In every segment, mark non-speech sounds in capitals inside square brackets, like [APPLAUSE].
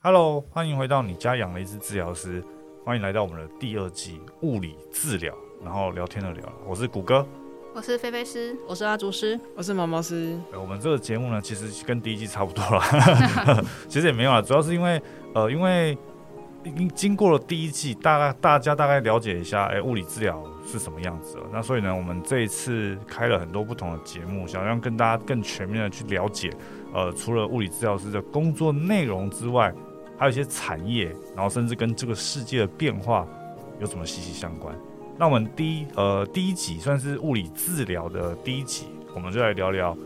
Hello，欢迎回到你家养了一只治疗师，欢迎来到我们的第二季物理治疗，然后聊天的聊，我是谷歌。我是菲菲师，我是阿竹师，我是毛毛师。呃我们这个节目呢，其实跟第一季差不多了，[LAUGHS] 其实也没有啦，主要是因为呃，因为经经过了第一季，大概大家大概了解一下，哎、物理治疗是什么样子了。那所以呢，我们这一次开了很多不同的节目，想让跟大家更全面的去了解，呃，除了物理治疗师的工作内容之外，还有一些产业，然后甚至跟这个世界的变化有什么息息相关。那我们第一呃第一集算是物理治疗的第一集，我们就来聊聊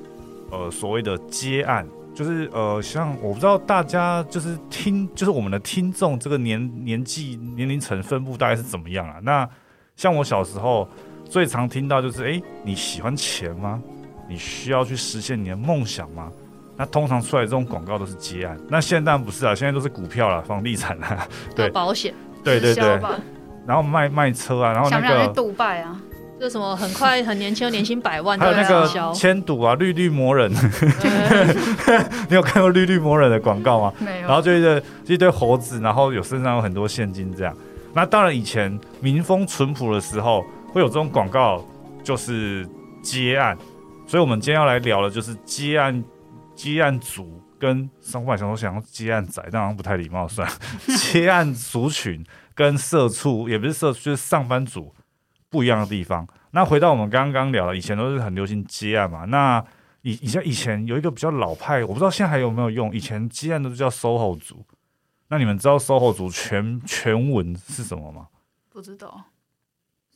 呃所谓的接案，就是呃像我不知道大家就是听就是我们的听众这个年年纪年龄层分布大概是怎么样啊？那像我小时候最常听到就是诶，你喜欢钱吗？你需要去实现你的梦想吗？那通常出来这种广告都是接案，那现在当然不是啊，现在都是股票啦、房地产啦，[LAUGHS] 对保险，对对对，然后卖卖车啊，然后那个想杜拜啊？就什么很快很年轻，年薪百万，还有那个千赌啊，绿绿魔人，[LAUGHS] 你有看过绿绿魔人的广告吗？没有，然后就一堆就一堆猴子，然后有身上有很多现金这样。那当然，以前民风淳朴的时候，会有这种广告，就是接案。所以我们今天要来聊的就是接案接案族跟上百想说想要接案仔，但好像不太礼貌，算 [LAUGHS] 接案族群跟社畜也不是社畜，就是上班族不一样的地方。那回到我们刚刚聊的，以前都是很流行接案嘛。那以以前以前有一个比较老派，我不知道现在还有没有用。以前接案都是叫 SOHO 族。那你们知道 SOHO 族全全文是什么吗？不知道。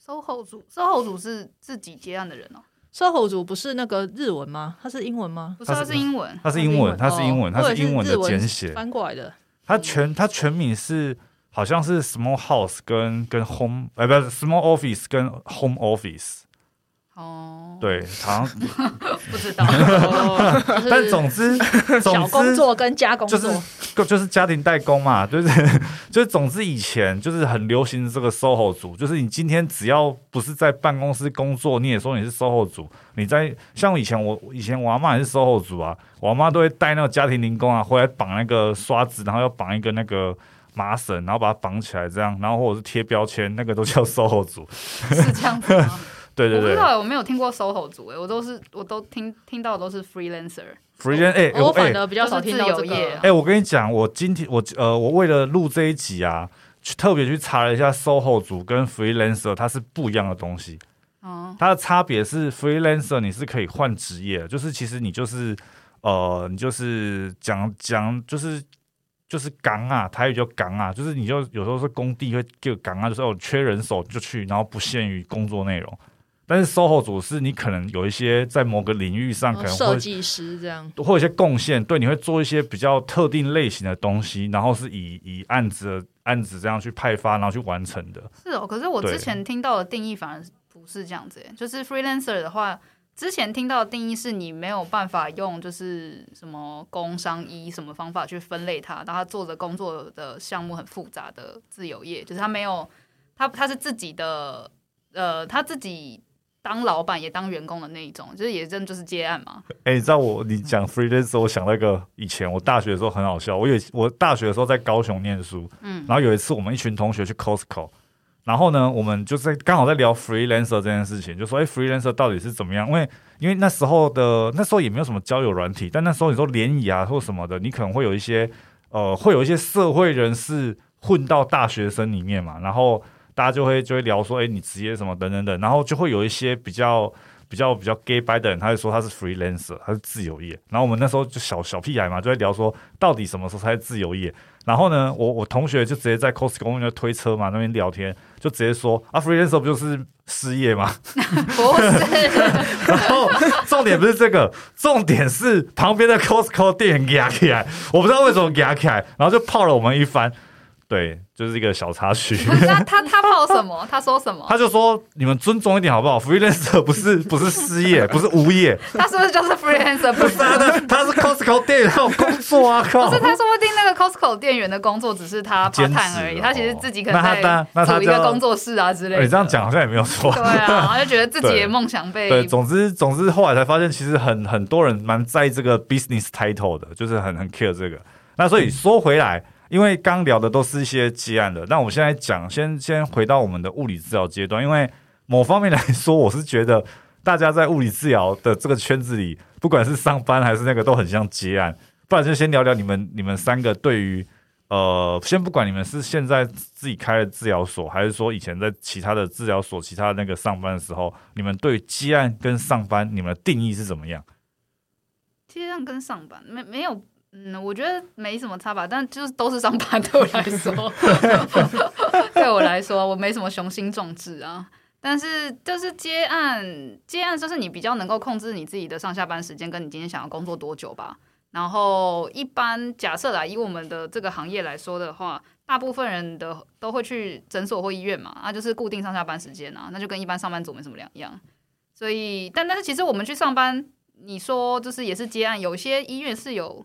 SOHO 组，SOHO 组是自己接案的人哦，，SOHO 组不是那个日文吗？它是英文吗？不是，它它是是英文。它是英文，它是英文，哦它是英文的简写。翻过来的。它全它全名是好像是 small house 跟跟 home，哎，不是 small office 跟 home office。哦，对，好像，不知道。哦 [LAUGHS] 就是但总之总小工之作跟加工作，就是就就是家庭代工嘛，就是 [LAUGHS] 就是总之以前就是很流行这个 SOHO 族，就是你今天只要不是在办公室工作，你也说你是 SOHO 族。你在像以前我以前我阿妈也是 SOHO 族啊，我阿妈都会带那个家庭零工啊回来绑那个刷子，然后要绑一个那个麻绳，然后把它绑起来这样，然后或者是贴标签，那个都叫 SOHO 族。是这样子吗？对对对我不知道，我没有听过 SOHO 组，哎，我都是我都听听到的都是 freelancer，，freelance 哎、我反而比较少听到这个。哎、我跟你讲，我今天我呃，我为了录这一集啊，去特别去查了一下 SOHO 组跟 freelancer 它是不一样的东西。哦，它的差别是 freelancer 你是可以换职业的，就是其实你就是呃，你就是讲讲就是就是岗啊，台语叫岗啊，就是你就有时候是工地会就岗啊，就是哦缺人手就去，然后不限于工作内容。但是 SOHO 组是你可能有一些在某个领域上可能会设计师这样，或有一些贡献，对，你会做一些比较特定类型的东西，然后是以以案子的案子这样去派发，然后去完成的。是哦。可是我之前听到的定义反而不是这样子，哎，就是 freelancer 的话，之前听到的定义是你没有办法用就是什么工商医什么方法去分类它，然后他做的工作的项目很复杂的自由业，就是他没有他他是自己的呃他自己当老板也当员工的那一种，就是也真的就是接案嘛。[LAUGHS] 哎、你知道我你讲 freelancer，我想到一个以前我大学的时候很好笑。我有我大学的时候在高雄念书，嗯，然后有一次我们一群同学去 Costco，然后呢，我们就在刚好在聊 freelancer 这件事情，就说哎、freelancer 到底是怎么样？因为因为那时候的那时候也没有什么交友软体，但那时候你说联谊啊或什么的，你可能会有一些呃会有一些社会人士混到大学生里面嘛，然后大家就会就会聊说，哎、你职业什么等等等，然后就会有一些比较。比较比较 gay 白的人，他就说他是 freelancer，他是自由业。然后我们那时候就小小屁孩嘛，就在聊说到底什么时候才是自由业。然后呢，我我同学就直接在 Costco 那推车嘛那边聊天，就直接说啊，freelancer 不就是失业吗？[LAUGHS] 不是，[LAUGHS] 然后重点不是这个，重点是旁边的 Costco 店员压起来，我不知道为什么压起来，然后就泡了我们一番。对，就是一个小插曲。[LAUGHS] 他他他泡什么？他说什么？他就说：“你们尊重一点好不好？freelancer 不是不是失业，[LAUGHS] 不是无业，他是不是就是 freelancer？不是，他的他是 Costco 店员，工作啊！靠不是，，他说不定那个 Costco 店员的工作只是他职 time 而已，哦他其实自己可能当那他在组一个工作室啊之类的。你这样讲好像也没有错。对啊，然后就觉得自己对的梦想被对，总之总之后来才发现，其实很很多人蛮在意这个 business title 的，就是很很 care 这个。那所以说回来，因为刚聊的都是一些接案的，那我现在讲，先先回到我们的物理治疗阶段，因为某方面来说，我是觉得大家在物理治疗的这个圈子里，不管是上班还是那个，都很像接案。不然就先聊聊你们你们三个对于呃，先不管你们是现在自己开的治疗所，还是说以前在其他的治疗所、其他那个上班的时候，你们对接案跟上班你们的定义是怎么样？接案跟上班没没有，嗯，我觉得没什么差吧，但就是都是上班，对我来说，[LAUGHS] 对我来说，我没什么雄心壮志啊。但是就是接案，接案就是你比较能够控制你自己的上下班时间，跟你今天想要工作多久吧。然后一般假设来以我们的这个行业来说的话，大部分人的都会去诊所或医院嘛，那就是固定上下班时间啊，那就跟一般上班族没什么两样。所以，但但是其实我们去上班，你说就是也是接案，有些医院是有，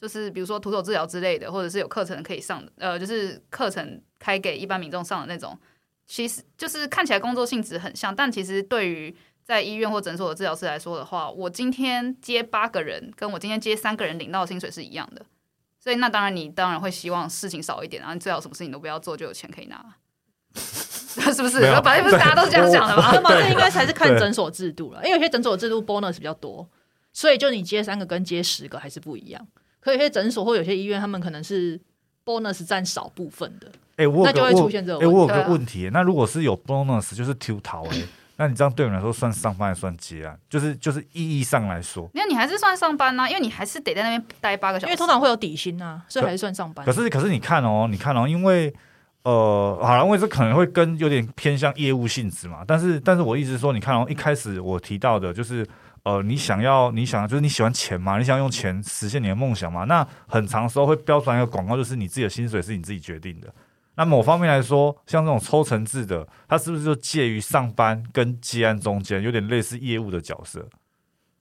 就是比如说徒手治疗之类的，或者是有课程可以上的，呃，就是课程开给一般民众上的那种。其实就是看起来工作性质很像，但其实对于在医院或诊所的治疗师来说的话，我今天接八个人，跟我今天接三个人领到的薪水是一样的。所以那当然你当然会希望事情少一点，然后你最好什么事情都不要做，就有钱可以拿，[LAUGHS] 是不是？反正不是大家都是这样想的吗？那么这应该才是看诊所制度了，因为有些诊所制度 bonus 比较多，所以就你接三个跟接十个还是不一样。可有些诊所或有些医院，他们可能是 bonus 占少部分的。哎，我那就会出现这种。哎，我有个问题，那如果是有 bonus，就是 two 逃哎，那你这样对你来说算上班还是算接案？就是就是意义上来说，因为你还是算上班呐，因为你还是得在那边待八个小时，因为通常会有底薪呐，所以还是算上班。可是可是你看哦，你看哦，因为呃，好了，因为这可能会跟有点偏向业务性质嘛。但是但是我一直说，你看哦，一开始我提到的就是呃，你想要你想就是你喜欢钱嘛，你想用钱实现你的梦想嘛。那很长时候会标出来一个广告，就是你自己的薪水是你自己决定的。那某方面来说，像这种抽成制的，它是不是就介于上班跟接案中间，有点类似业务的角色？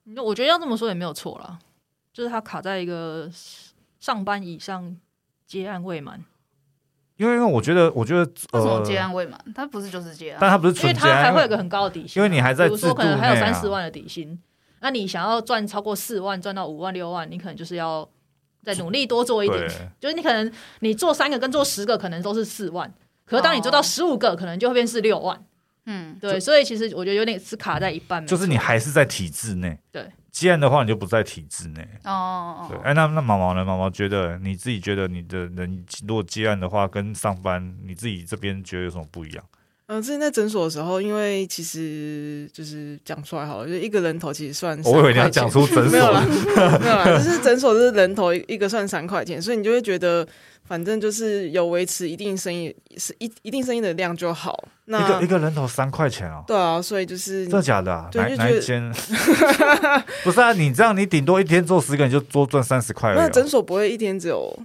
那我觉得要这么说也没有错啦，就是它卡在一个上班以上，接案未满。因为因为我觉得，我觉得为什么接案未满？它不是就是接案，但它不是纯接案，还会有个很高的底薪。因为你还在，比如说可能还有三十万的底薪，那你想要赚超过四万，赚到五万六万，你可能就是要。再努力多做一点，就是你可能你做三个跟做十个可能都是四万，可是当你做到十五个，可能就会变是六万。嗯，对，所以其实我觉得有点是卡在一半，就是你还是在体制内。对，接案的话你就不在体制内。哦，对，哎，那那毛毛呢？毛毛觉得你自己觉得你的人如果接案的话，跟上班你自己这边觉得有什么不一样？嗯，之前在诊所的时候，因为其实就是讲出来好了，就一个人头其实算。我以为你要讲出诊所。没有啦，没有啦，就是诊所是人头一个算三块钱，所以你就会觉得反正就是有维持一定生意是一一定生意的量就好。那一个一个人头三块钱哦？对啊，所以就是真的假的？啊哪哪一间？[LAUGHS] 不是啊，你这样你顶多一天做十个，你就多赚三十块那诊所不会一天只有。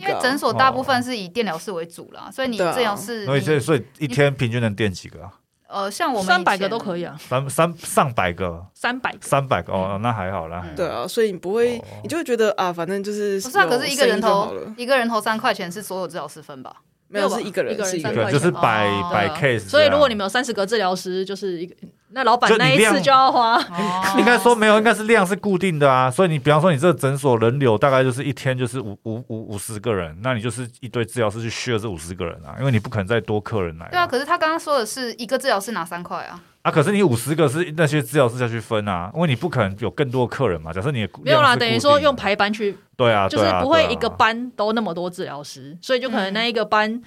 因为诊所大部分是以电疗室为主啦，所以你这样是，所以所以一天平均能电几个啊？呃，像我们三百个都可以啊，三三上百个，三百三百个哦，那还好啦。对啊，所以你不会，你就会觉得啊，反正就是不是啊？可是一个人头一个人头三块钱是所有治疗师分吧？没有是一个人，是一个人，就是百百 case。所以如果你们有三十个治疗师，就是一个。那老板那一次就要花，[LAUGHS] 应该说没有，应该是量是固定的啊。所以你比方说你这个诊所人流大概就是一天就是五五五五十个人，那你就是一堆治疗师去需要这五十个人啊，因为你不可能再多客人来。对啊，可是他刚刚说的是一个治疗师拿三块啊。啊，可是你五十个是那些治疗师下去分啊，因为你不可能有更多客人嘛。假设你没有啦，等于说用排班去，对啊，就是不会一个班都那么多治疗师，所以就可能那一个班。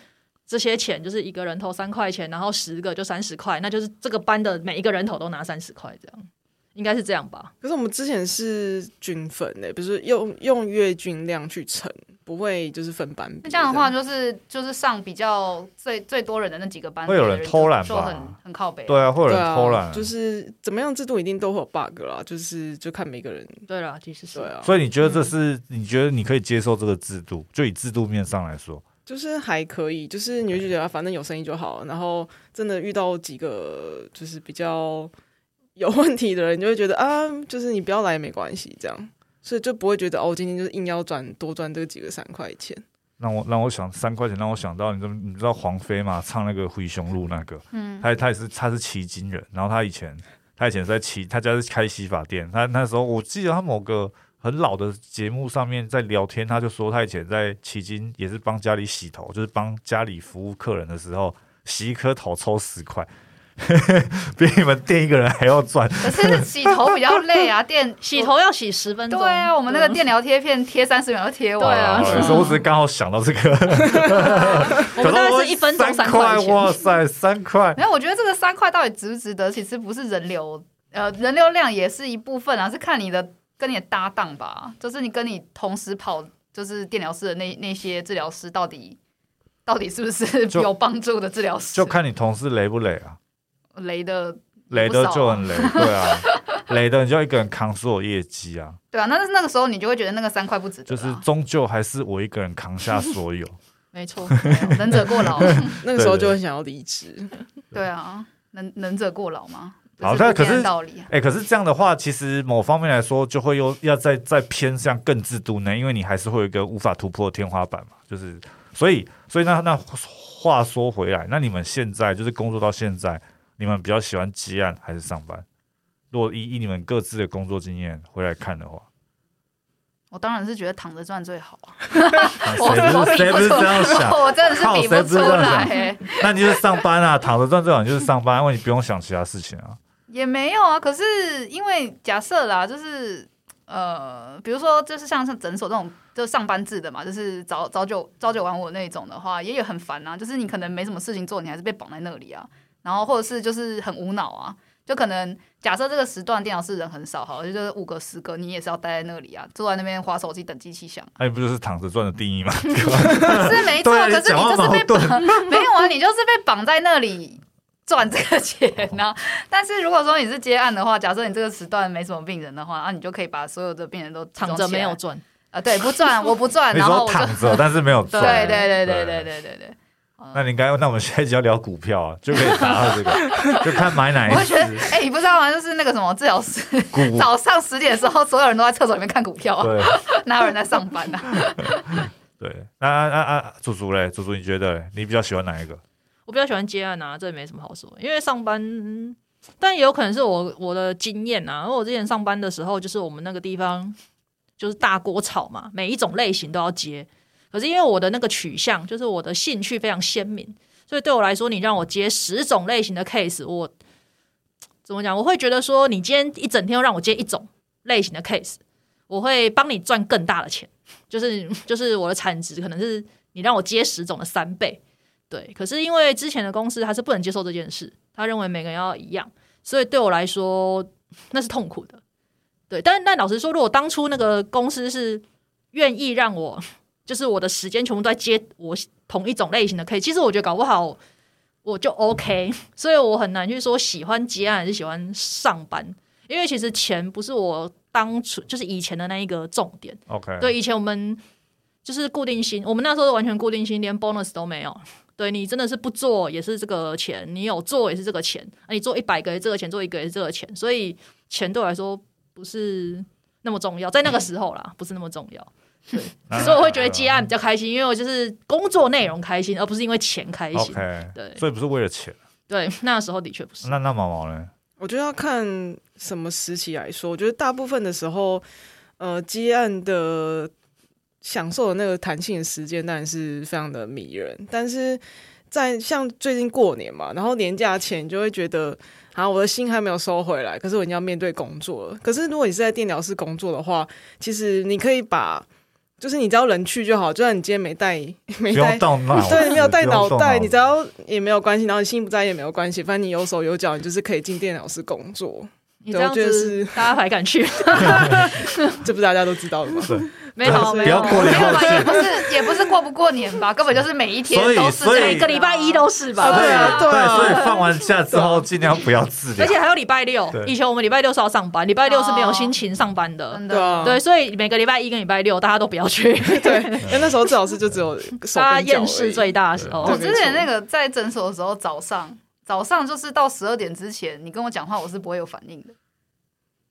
这些钱就是一个人头三块钱，然后十个就三十块，那就是这个班的每一个人头都拿三十块，这样应该是这样吧？可是我们之前是均分诶，不是用用月均量去乘，不会就是分班。那这样的话，就是就是上比较最最多人的那几个班，会有人偷懒吧？很很靠北。对啊，会有人偷懒。就是怎么样制度一定都会有 bug 啦，就是就看每个人。对啦，其实是。对啊。所以你觉得这是你觉得你可以接受这个制度？就以制度面上来说。就是还可以，就是你就觉得反正有生意就好，然后真的遇到几个就是比较有问题的人，你就会觉得啊，就是你不要来也没关系，这样，所以就不会觉得哦，今天就是硬要赚多赚这几个三块钱。让我让我想三块钱，让我想到你知你知道黄飞嘛，唱那个《灰熊路》那个，嗯，他他也是他是骑金人，然后他以前他以前在骑，他家是开洗发店，他那时候我记得他某个。很老的节目上面在聊天，他就说他以前在迄今也是帮家里洗头，就是帮家里服务客人的时候，洗一颗头抽十块，[LAUGHS] 比你们店一个人还要赚。可是洗头比较累啊，电 [LAUGHS] 洗头要洗十分钟。对啊，我们那个电疗贴片贴三十秒就贴完。对啊有时候我只是刚好想到这个，[LAUGHS] 我们大概是一分钟三三块。哇塞，三块。没有，我觉得这个三块到底值不值得，其实不是人流，呃，人流量也是一部分啊，是看你的跟你的搭档吧，就是你跟你同时跑就是电疗室的那那些治疗师到底到底是不是有帮助的治疗师，就看你同事累不累啊，雷的雷的就很雷，对啊，[LAUGHS] 雷的你就要一个人扛所有业绩啊，对啊，那那个时候你就会觉得那个三块不值得就，是终究还是我一个人扛下所有。[LAUGHS] 没错，能者过劳，[LAUGHS] 那个时候就很想要离职。对啊，能能者过劳吗，好但可是哎、可是这样的话，其实某方面来说，就会又要再再偏向更制度呢，因为你还是会有一个无法突破的天花板嘛，就是所以所以那那话说回来，那你们现在就是工作到现在，你们比较喜欢接案还是上班？如果以以你们各自的工作经验回来看的话，我当然是觉得躺着赚最好啊，[LAUGHS] 谁不谁不是这样想？[LAUGHS] 我真的是比不是出来欸。那你就是上班啊，躺着赚最好，你就是上班，因为你不用想其他事情啊。也没有啊，可是因为假设啦，就是呃，比如说就是像像诊所这种就上班制的嘛，就是早早九早九晚五那种的话，也有很烦啊。就是你可能没什么事情做，你还是被绑在那里啊。然后或者是就是很无脑啊，就可能假设这个时段电脑室人很少，好，就是五个十个，你也是要待在那里啊，坐在那边划手机等机器响，那、你不就是躺着赚的定义吗？[LAUGHS] [LAUGHS] 是没错。可是你就是被绑，没有啊，你就是被绑在那里。赚这个钱呢、但是如果说你是接案的话，假设你这个时段没什么病人的话，啊，你就可以把所有的病人都躺着没有赚，啊，对，不赚，我不赚，你然后躺着，但是没有 [LAUGHS] 赚。对对对对对对对对，那你应该，那我们下一集要聊股票啊，就可以达到这个，[LAUGHS] 就看买哪一我会觉得只，哎、你不知道吗？就是那个什么治疗师，股。早上十点的时候，所有人都在厕所里面看股票啊，对 [LAUGHS] 哪有人在上班啊？[LAUGHS] 对，那那那啊，祖祖嘞，祖祖，你觉得嘞你比较喜欢哪一个？我比较喜欢接案啊，这也没什么好说，因为上班，嗯但也有可能是我我的经验啊，因为我之前上班的时候，就是我们那个地方就是大锅炒嘛，每一种类型都要接。可是因为我的那个取向，就是我的兴趣非常鲜明，所以对我来说，你让我接十种类型的 case，我怎么讲？我会觉得说，你今天一整天让我接一种类型的 case，我会帮你赚更大的钱，就是就是我的产值可能是你让我接十种的三倍。对，可是因为之前的公司他是不能接受这件事，他认为每个人要一样，所以对我来说那是痛苦的。对，但但老实说，如果当初那个公司是愿意让我，就是我的时间全部都在接我同一种类型的 K，其实我觉得搞不好我就 OK，[LAUGHS] 所以我很难去说喜欢接案还是喜欢上班，因为其实钱不是我当初就是以前的那一个重点。OK，对，以前我们就是固定薪，我们那时候完全固定薪，连 bonus 都没有。对你真的是不做也是这个钱，你有做也是这个钱，啊，你做一百个也是这个钱，做一个也是这个钱，所以钱对我来说不是那么重要，在那个时候啦，不是那么重要。对，那所以我会觉得接案比较开心，因为我就是工作内容开心，而不是因为钱开心。OK，对所以不是为了钱。对，那时候的确不是。那那毛毛呢？我觉得要看什么时期来说，我觉得大部分的时候，呃，接案的享受的那个弹性的时间当然是非常的迷人，但是在像最近过年嘛，然后年假前你就会觉得。啊，我的心还没有收回来，可是我已经要面对工作了。可是如果你是在电疗室工作的话，其实你可以把，就是你只要人去就好，就算你今天没带 [LAUGHS] 没带对，没有带脑袋，你只要也没有关系，然后你心不在也没有关系，反正你有手有脚，你就是可以进电脑室工作，你这样子是，大家还敢去？[LAUGHS] 这不是大家都知道的吗？没有，不没有，要过年没有吧？后。也不是也不是过不过年吧，根本就是每一天都是每个礼拜一都是吧？对啊对啊所以放完假之后尽量不要治疗而。且还有礼拜六，以前我们礼拜六是要上班，礼拜六是没有心情上班的。真的。对啊，对，所以每个礼拜一跟礼拜六大家都不要去，[LAUGHS] 对，因为那时候最好是就只有大家厌世最大的时候我。之前那个在诊所的时候，早上早上就是到十二点之前，你跟我讲话，我是不会有反应的。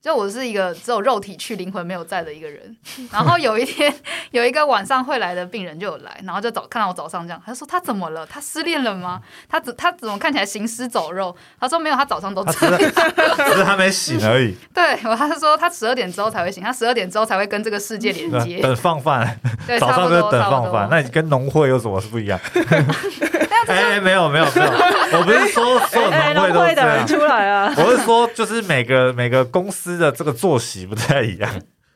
就我是一个只有肉体去、灵魂没有在的一个人。然后有一天，有一个晚上会来的病人就有来，然后就早看到我早上这样，他说他怎么了？他失恋了吗？他怎他怎么看起来行尸走肉？他说没有，他早上都这样。只是他没醒而已。[LAUGHS] 对，我他说他十二点之后才会醒，他十二点之后才会跟这个世界连接。等放饭，对，早上就就等放饭。那你跟农会有什么是不一样？[LAUGHS] 哎，没有没有没有，我不是说所有农会都这样出来啊。我是说，就是每个每个公司的这个作息不太一样。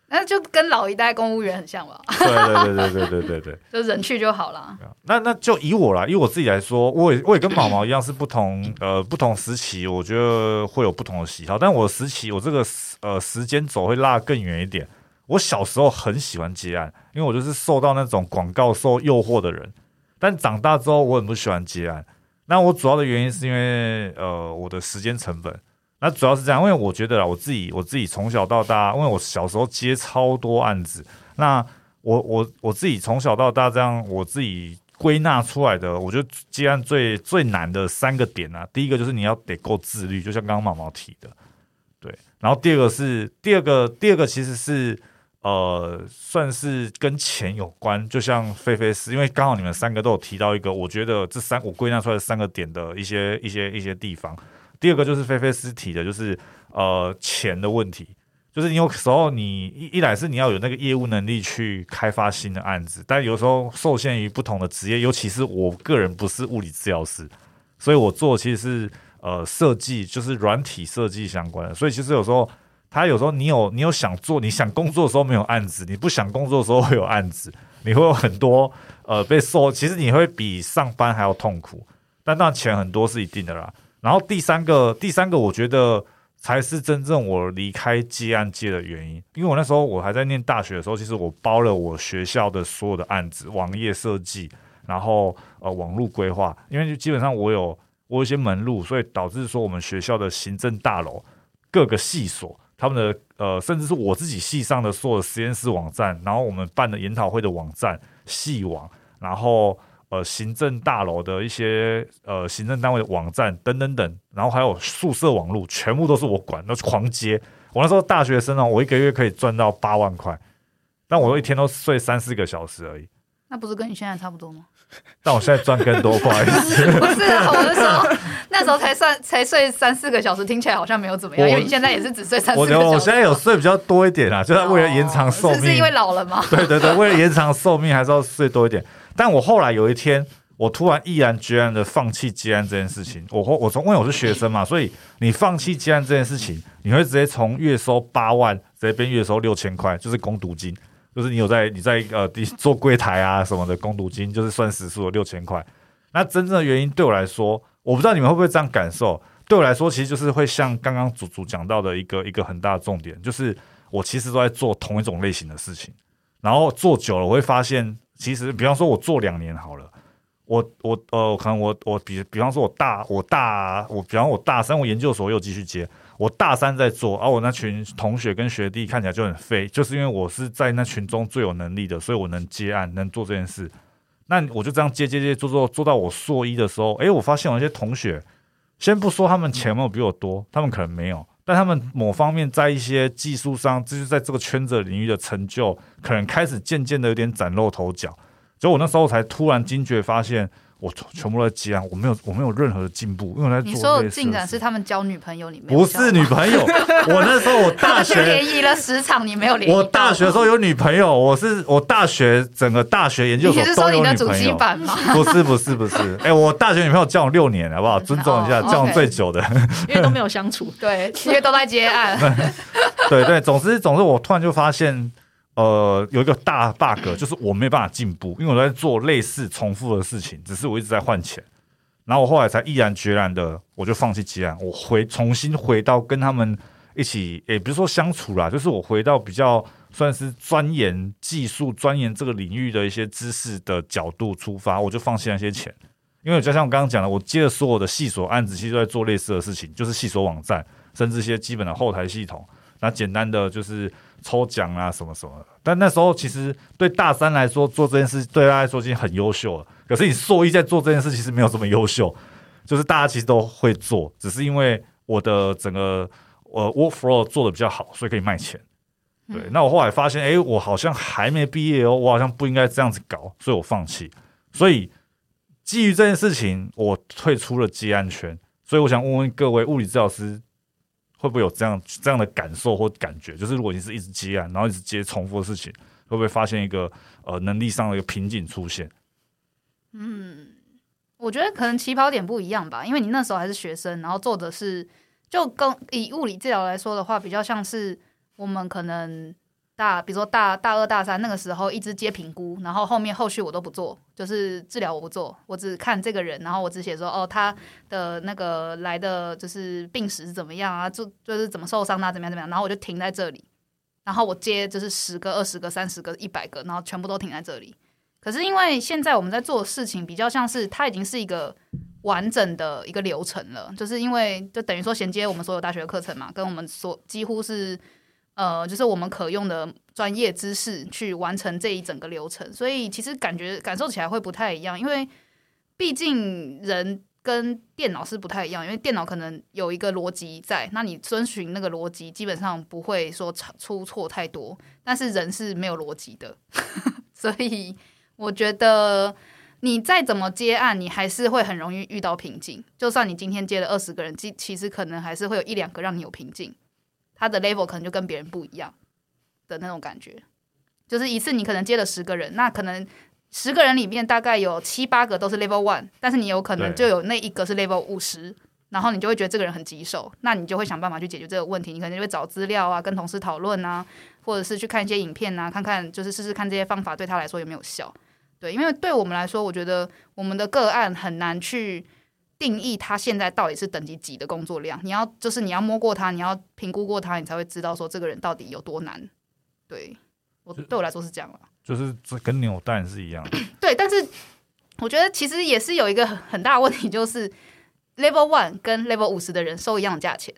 那就跟老一代公务员很像吧？对对对对对对对对，就人去就好了。那那就以我啦，以我自己来说，我也我也跟毛毛一样，是不同呃不同时期，我觉得会有不同的喜好。但我时期我这个呃时间轴会拉更远一点。我小时候很喜欢接案，因为我就是受到那种广告受诱惑的人。但长大之后，我很不喜欢接案。那我主要的原因是因为呃我的时间成本。那主要是这样，因为我觉得啦，我自己我自己从小到大，因为我小时候接超多案子，那我我我自己从小到大这样，我自己归纳出来的，我觉得接案最最难的三个点啊，第一个就是你要得够自律，就像刚刚毛毛提的，对，然后第二个是第二个第二个其实是呃算是跟钱有关，就像菲菲斯，因为刚好你们三个都有提到一个，我觉得这三我归纳出来三个点的一些一些一些地方。第二个就是菲菲斯提的，就是呃钱的问题，就是你有时候你一一来是你要有那个业务能力去开发新的案子，但有时候受限于不同的职业，尤其是我个人不是物理治疗师，所以我做其实是呃设计，就是软体设计相关的，所以其实有时候他有时候你有你有想做，你想工作的时候没有案子，你不想工作的时候会有案子，你会有很多呃被受，其实你会比上班还要痛苦，但那钱很多是一定的啦。然后第三个，第三个，我觉得才是真正我离开接案界的原因。因为我那时候我还在念大学的时候，其实我包了我学校的所有的案子，网页设计，然后呃网络规划。因为基本上我有我有些门路，所以导致说我们学校的行政大楼各个系所他们的呃，甚至是我自己系上的所有实验室网站，然后我们办的研讨会的网站系网，然后。呃，行政大楼的一些呃行政单位的网站等等等，然后还有宿舍网络，全部都是我管，都是狂接。我那时候大学生啊，我一个月可以赚到八万块，但我一天都睡三四个小时而已。那不是跟你现在差不多吗？[LAUGHS] 但我现在赚更多，不好意思。[LAUGHS] 不是，我是说那时候才算才睡三四个小时，听起来好像没有怎么样，因为你现在也是只睡三四个小时。我我现在有睡比较多一点啦，就是为了延长寿命。是因为老了吗？[LAUGHS] 对对对，为了延长寿命，还是要睡多一点。但我后来有一天，我突然毅然决然的放弃接案这件事情。我我从因为我是学生嘛，所以你放弃接案这件事情，你会直接从月收八万直接变月收六千块，就是攻读金，就是你有在你在呃做柜台啊什么的攻读金，就是算时数的六千块。那真正的原因对我来说，我不知道你们会不会这样感受。对我来说，其实就是会像刚刚祖祖讲到的一个一个很大的重点，就是我其实都在做同一种类型的事情，然后做久了，我会发现。其实，比方说，我做两年好了，我我呃，可能我我比比方说，我大我大我，比方我大三，我研究所又继续接，我大三在做，而我那群同学跟学弟看起来就很废，就是因为我是在那群中最有能力的，所以我能接案，能做这件事。那我就这样接接接做做做到我硕一的时候，哎，我发现我一些同学，先不说他们钱没有比我多，他们可能没有。但他们某方面在一些技术上，就是在这个圈子领域的成就，可能开始渐渐的有点崭露头角。所以我那时候才突然惊觉，发现。我全部都在接案，我没有我没有任何的进步，因为在做。你说的进展是他们交女朋友，你没有？不是女朋友，[LAUGHS] 我那时候我大学联谊了十场，你没有联谊。我大学的时候有女朋友，我是我大学整个大学研究所都有女朋友。不是不是不是，哎，我大学女朋友交往六年，好不好？尊重一下，交往最久的，因为都没有相处，对，因为都在接案。[LAUGHS] 对对，总之总之，我突然就发现。呃，有一个大 bug，就是我没办法进步，因为我在做类似重复的事情，只是我一直在换钱。然后我后来才毅然决然的，我就放弃接案，我回重新回到跟他们一起，也不是说相处啦，就是我回到比较算是钻研技术、钻研这个领域的一些知识的角度出发，我就放弃那些钱。因为就像我刚刚讲的，我接了所有的细所案子，其实都在做类似的事情，就是细所网站，甚至一些基本的后台系统。那简单的就是抽奖啊，什么什么的。但那时候其实对大三来说做这件事，对他来说已经很优秀了。可是你硕一在做这件事，其实没有这么优秀。就是大家其实都会做，只是因为我的整个呃 workflow 做的比较好，所以可以卖钱。对，嗯那我后来发现，哎、我好像还没毕业哦，我好像不应该这样子搞，所以我放弃。所以基于这件事情，我退出了接案圈。所以我想问问各位物理治疗师，会不会有这样这样的感受或感觉？就是如果你是一直接案，然后一直接重复的事情，会不会发现一个呃能力上的一个瓶颈出现？嗯我觉得可能起跑点不一样吧，因为你那时候还是学生，然后做的是就跟以物理治疗来说的话，比较像是我们可能大，比如说大大二大三那个时候一直接评估，然后后面后续我都不做，就是治疗我不做，我只看这个人，然后我只写说哦他的那个来的就是病史是怎么样啊，就就是怎么受伤啊，怎么样怎么样，然后我就停在这里，然后我接就是十个、二十个、三十个、一百个，然后全部都停在这里。可是因为现在我们在做事情比较像是它已经是一个完整的一个流程了，就是因为就等于说衔接我们所有大学的课程嘛，跟我们所几乎是呃，就是我们可用的专业知识去完成这一整个流程，所以其实感觉感受起来会不太一样，因为毕竟人跟电脑是不太一样，因为电脑可能有一个逻辑在，那你遵循那个逻辑，基本上不会说出错太多，但是人是没有逻辑的，[LAUGHS] 所以我觉得你再怎么接案，你还是会很容易遇到瓶颈。就算你今天接了二十个人，其其实可能还是会有一两个让你有瓶颈，他的 level 可能就跟别人不一样的那种感觉。就是一次你可能接了十个人，那可能十个人里面大概有七八个都是 level one，但是你有可能就有那一个是 level 五十，然后你就会觉得这个人很棘手，那你就会想办法去解决这个问题。你可能就会找资料啊，跟同事讨论啊，或者是去看一些影片啊，看看就是试试看这些方法对他来说有没有效。对，因为对我们来说，我觉得我们的个案很难去定义他现在到底是等级几的工作量。你要就是你要摸过他，你要评估过他，你才会知道说这个人到底有多难。对我对我来说是这样了。就是这跟扭蛋是一样的。[CLEARS THROAT] 对，但是我觉得其实也是有一个很很大的问题，就是 level one 跟 level 五十的人收一样的价钱，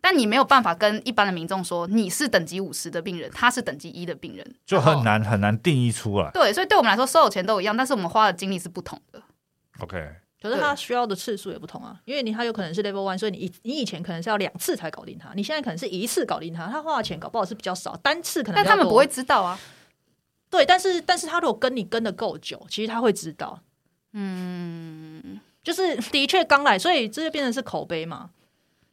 但你没有办法跟一般的民众说你是等级五十的病人，他是等级一的病人，就很难很难定义出来。对，所以对我们来说，收的钱都一样，但是我们花的精力是不同的。OK，可是他需要的次数也不同啊，因为你他有可能是 level one，所以你以你以前可能是要两次才搞定他，你现在可能是一次搞定他，他花的钱搞不好是比较少，单次可能但他们不会知道啊。对，但是但是他如果跟你跟的够久，其实他会知道，嗯，就是的确刚来，所以这就变成是口碑嘛，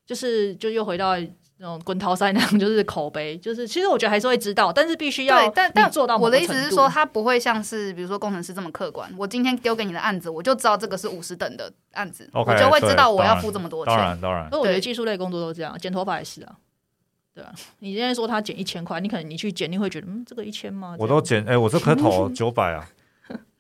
就是就又回到那种滚涛赛那样，就是口碑，就是其实我觉得还是会知道，但是必须要，但但做到我的意思是说，他不会像是比如说工程师这么客观。我今天丢给你的案子，我就知道这个是五十等的案子我就会知道我要付这么多钱当钱。然当然所以我觉得技术类工作都这样，剪头发也是啊，对啊，你今天说他剪一千块，你可能你去剪，你会觉得嗯，这个一千吗？我都剪，哎、我这颗头九百啊，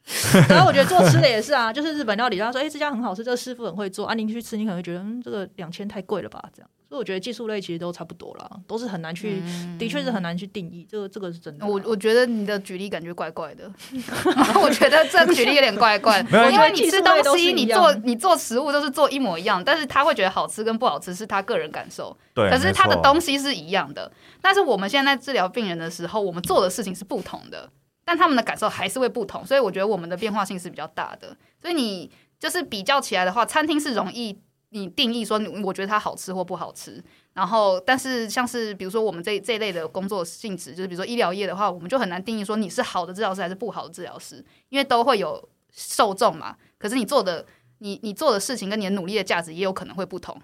[LAUGHS] 然后我觉得做吃的也是啊，就是日本料理，他说哎、这家很好吃，这个师傅很会做啊，您去吃你可能会觉得嗯这个两千太贵了吧，这样。所以我觉得技术类其实都差不多啦，都是很难去，的确是很难去定义，这个这个是真的啊。我我觉得你的举例感觉怪怪的，[LAUGHS] 我觉得这举例有点怪怪。因为你吃东西，你做你做食物都是做一模一样，但是他会觉得好吃跟不好吃是他个人感受，对，可是他的东西是一样的。但是我们现在在治疗病人的时候，我们做的事情是不同的，但他们的感受还是会不同，所以我觉得我们的变化性是比较大的。所以你就是比较起来的话，餐厅是容易你定义说我觉得它好吃或不好吃，然后但是像是比如说我们这这一类的工作性质，就是比如说医疗业的话，我们就很难定义说你是好的治疗师还是不好的治疗师，因为都会有受众嘛。可是你做的你你做的事情跟你的努力的价值也有可能会不同。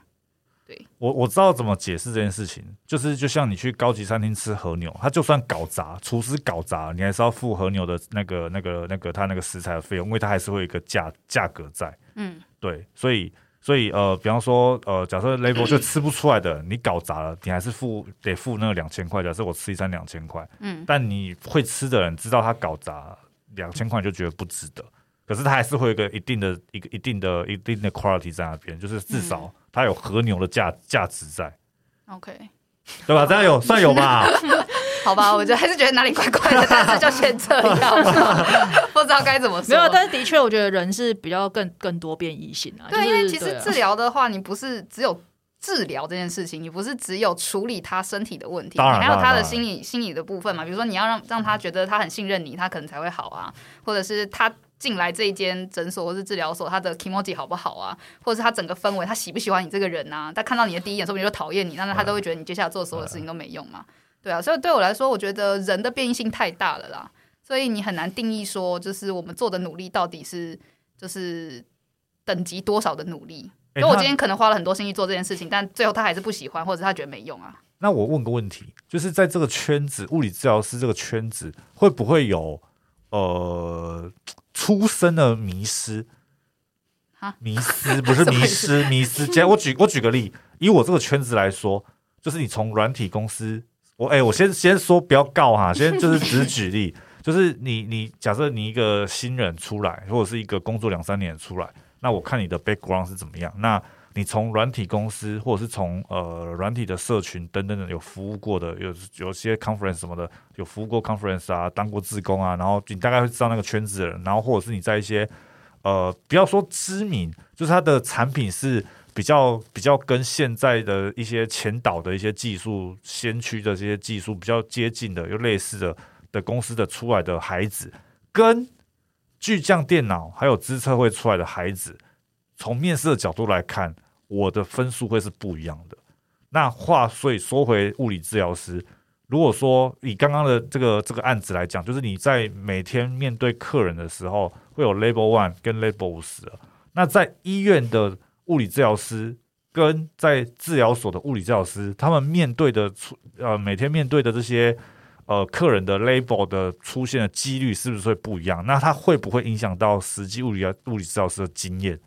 我我知道怎么解释这件事情，就是就像你去高级餐厅吃和牛，他就算搞砸，厨师搞砸，你还是要付和牛的那个那个那个他那个食材的费用，因为它还是会有一个价价格在。嗯，对，所以所以呃，比方说呃，假设 label 就吃不出来的，你搞砸了，你还是付得付那个两千块。假设我吃一餐两千块，嗯，但你会吃的人知道他搞砸两千块，就觉得不值得。可是他还是会有一个一定的一个一定的一定的 quality 在那边，就是至少它有和牛的价价值在，OK，对吧？这样有算有吧？[LAUGHS] 好吧，我觉得还是觉得哪里怪怪的，但是就先这样，[LAUGHS] 不知道该怎么说。没有，但是的确，我觉得人是比较更更多变异性啊。对，就是因为其实治疗的话，你不是只有治疗这件事情，你不是只有处理他身体的问题，你还有他的心理心理的部分嘛。比如说，你要让让他觉得他很信任你，他可能才会好啊，或者是他进来这一间诊所或是治疗所，他的 k i m o j i 好不好啊，或者是他整个氛围，他喜不喜欢你这个人啊？他看到你的第一眼，说不定就讨厌你，那他都会觉得你接下来做所有事情都没用嘛。对啊，所以对我来说，我觉得人的变异性太大了啦，所以你很难定义说，就是我们做的努力到底是就是等级多少的努力。因为我今天可能花了很多心力做这件事情，但最后他还是不喜欢，或者他觉得没用啊。那我问个问题，就是在这个圈子，物理治疗师这个圈子，会不会有呃出生的迷失？迷失 [LAUGHS] 不是迷失，迷失。姐我举我举个例，以我这个圈子来说，就是你从软体公司，我哎，我先先说不要告哈，先就是只举例，就是你你假设你一个新人出来，或者是一个工作两三年出来，那我看你的 background 是怎么样，那。你从软体公司，或者是从呃软体的社群等等的有服务过的，有有些 conference 什么的，有服务过 conference 啊，当过志工啊，然后你大概会知道那个圈子的人，然后或者是你在一些呃不要说知名，就是它的产品是比较比较跟现在的一些前导的一些技术先驱的这些技术比较接近的，又类似的的公司的出来的孩子，跟巨匠电脑还有资策会出来的孩子，从面试的角度来看。我的分数会是不一样的。那话所以说回物理治疗师，如果说以刚刚的这个这个案子来讲，就是你在每天面对客人的时候，会有 label One 跟 label 五十。那在医院的物理治疗师跟在治疗所的物理治疗师，他们面对的出呃每天面对的这些呃客人的 label 的出现的几率是不是会不一样？那它会不会影响到实际物理啊物理治疗师的经验？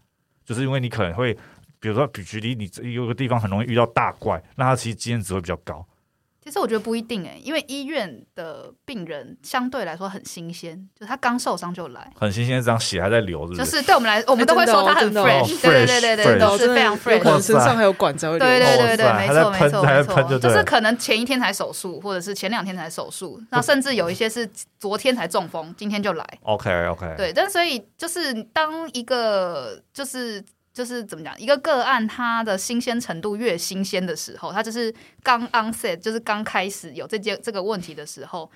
就是因为你可能会。比如说，比举例，你有个地方很容易遇到大怪，那他其实经验值会比较高。其实我觉得不一定哎，因为医院的病人相对来说很新鲜，就他刚受伤就来，很新鲜，这样血还在流，是不是？就是对我们来，我们都会说他很 fresh，对对对对对，都是非常 fresh，身上还有管子会流，对对对对，没错没错没错，就是可能前一天才手术，或者是前两天才手术，那甚至有一些是昨天才中风，今天就来。OK OK，对，但所以就是当一个就是。就是怎么讲，一个个案，它的新鲜程度越新鲜的时候，它就是刚 onset，就是刚开始有这件这个问题的时候，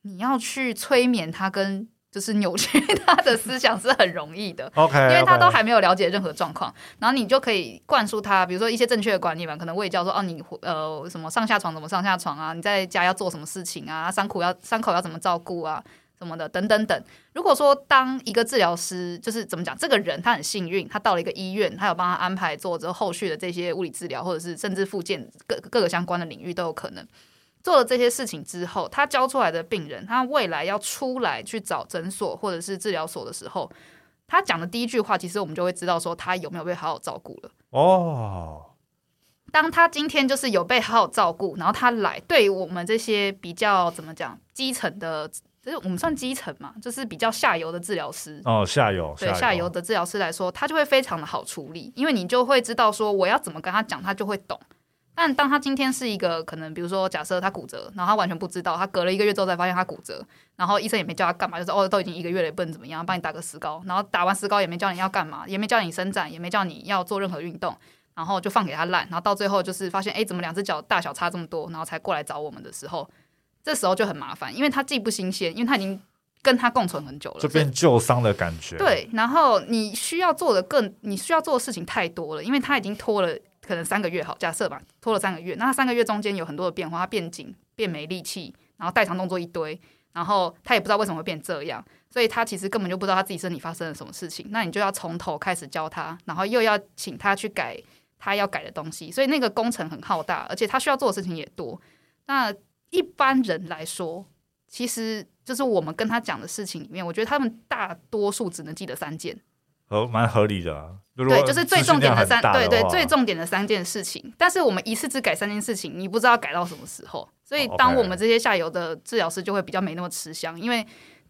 你要去催眠他，跟就是扭曲 [LAUGHS] 他的思想是很容易的。OK，因为他都还没有了解任何状况，然后你就可以灌输他，比如说一些正确的观念吧，可能喂教说，哦，你呃什么上下床怎么上下床啊？你在家要做什么事情啊？伤口要伤口要怎么照顾啊？什么的等等等。如果说当一个治疗师，就是怎么讲，这个人他很幸运，他到了一个医院，他有帮他安排做这后续的这些物理治疗，或者是甚至附件各各个相关的领域都有可能。做了这些事情之后，他教出来的病人，他未来要出来去找诊所或者是治疗所的时候，他讲的第一句话，其实我们就会知道说他有没有被好好照顾了。哦，当他今天就是有被好好照顾，然后他来对于我们这些比较怎么讲基层的。就是我们算基层嘛，就是比较下游的治疗师哦，下游对下游的治疗师来说，他就会非常的好处理，因为你就会知道说我要怎么跟他讲，他就会懂。但当他今天是一个可能，比如说假设他骨折，然后他完全不知道，他隔了一个月之后才发现他骨折，然后医生也没叫他干嘛，就是哦都已经一个月了，也不能怎么样，帮你打个石膏，然后打完石膏也没叫你要干嘛，也没叫你伸展，也没叫你要做任何运动，然后就放给他烂，然后到最后就是发现哎怎么两只脚大小差这么多，然后才过来找我们的时候。这时候就很麻烦，因为他既不新鲜，因为他已经跟他共存很久了，就变旧伤的感觉。对，然后你需要做的更，你需要做的事情太多了，因为他已经拖了可能三个月，好假设吧，拖了三个月，那他三个月中间有很多的变化，他变紧，变没力气，然后代偿动作一堆，然后他也不知道为什么会变这样，所以他其实根本就不知道他自己身体发生了什么事情。那你就要从头开始教他，然后又要请他去改他要改的东西，所以那个工程很浩大，而且他需要做的事情也多。那一般人来说，其实就是我们跟他讲的事情里面，我觉得他们大多数只能记得三件，合蛮合理的。对，就是最重点的三，对对，最重点的三件事情。但是我们一次只改三件事情，你不知道改到什么时候，所以当我们这些下游的治疗师就会比较没那么吃香，因为。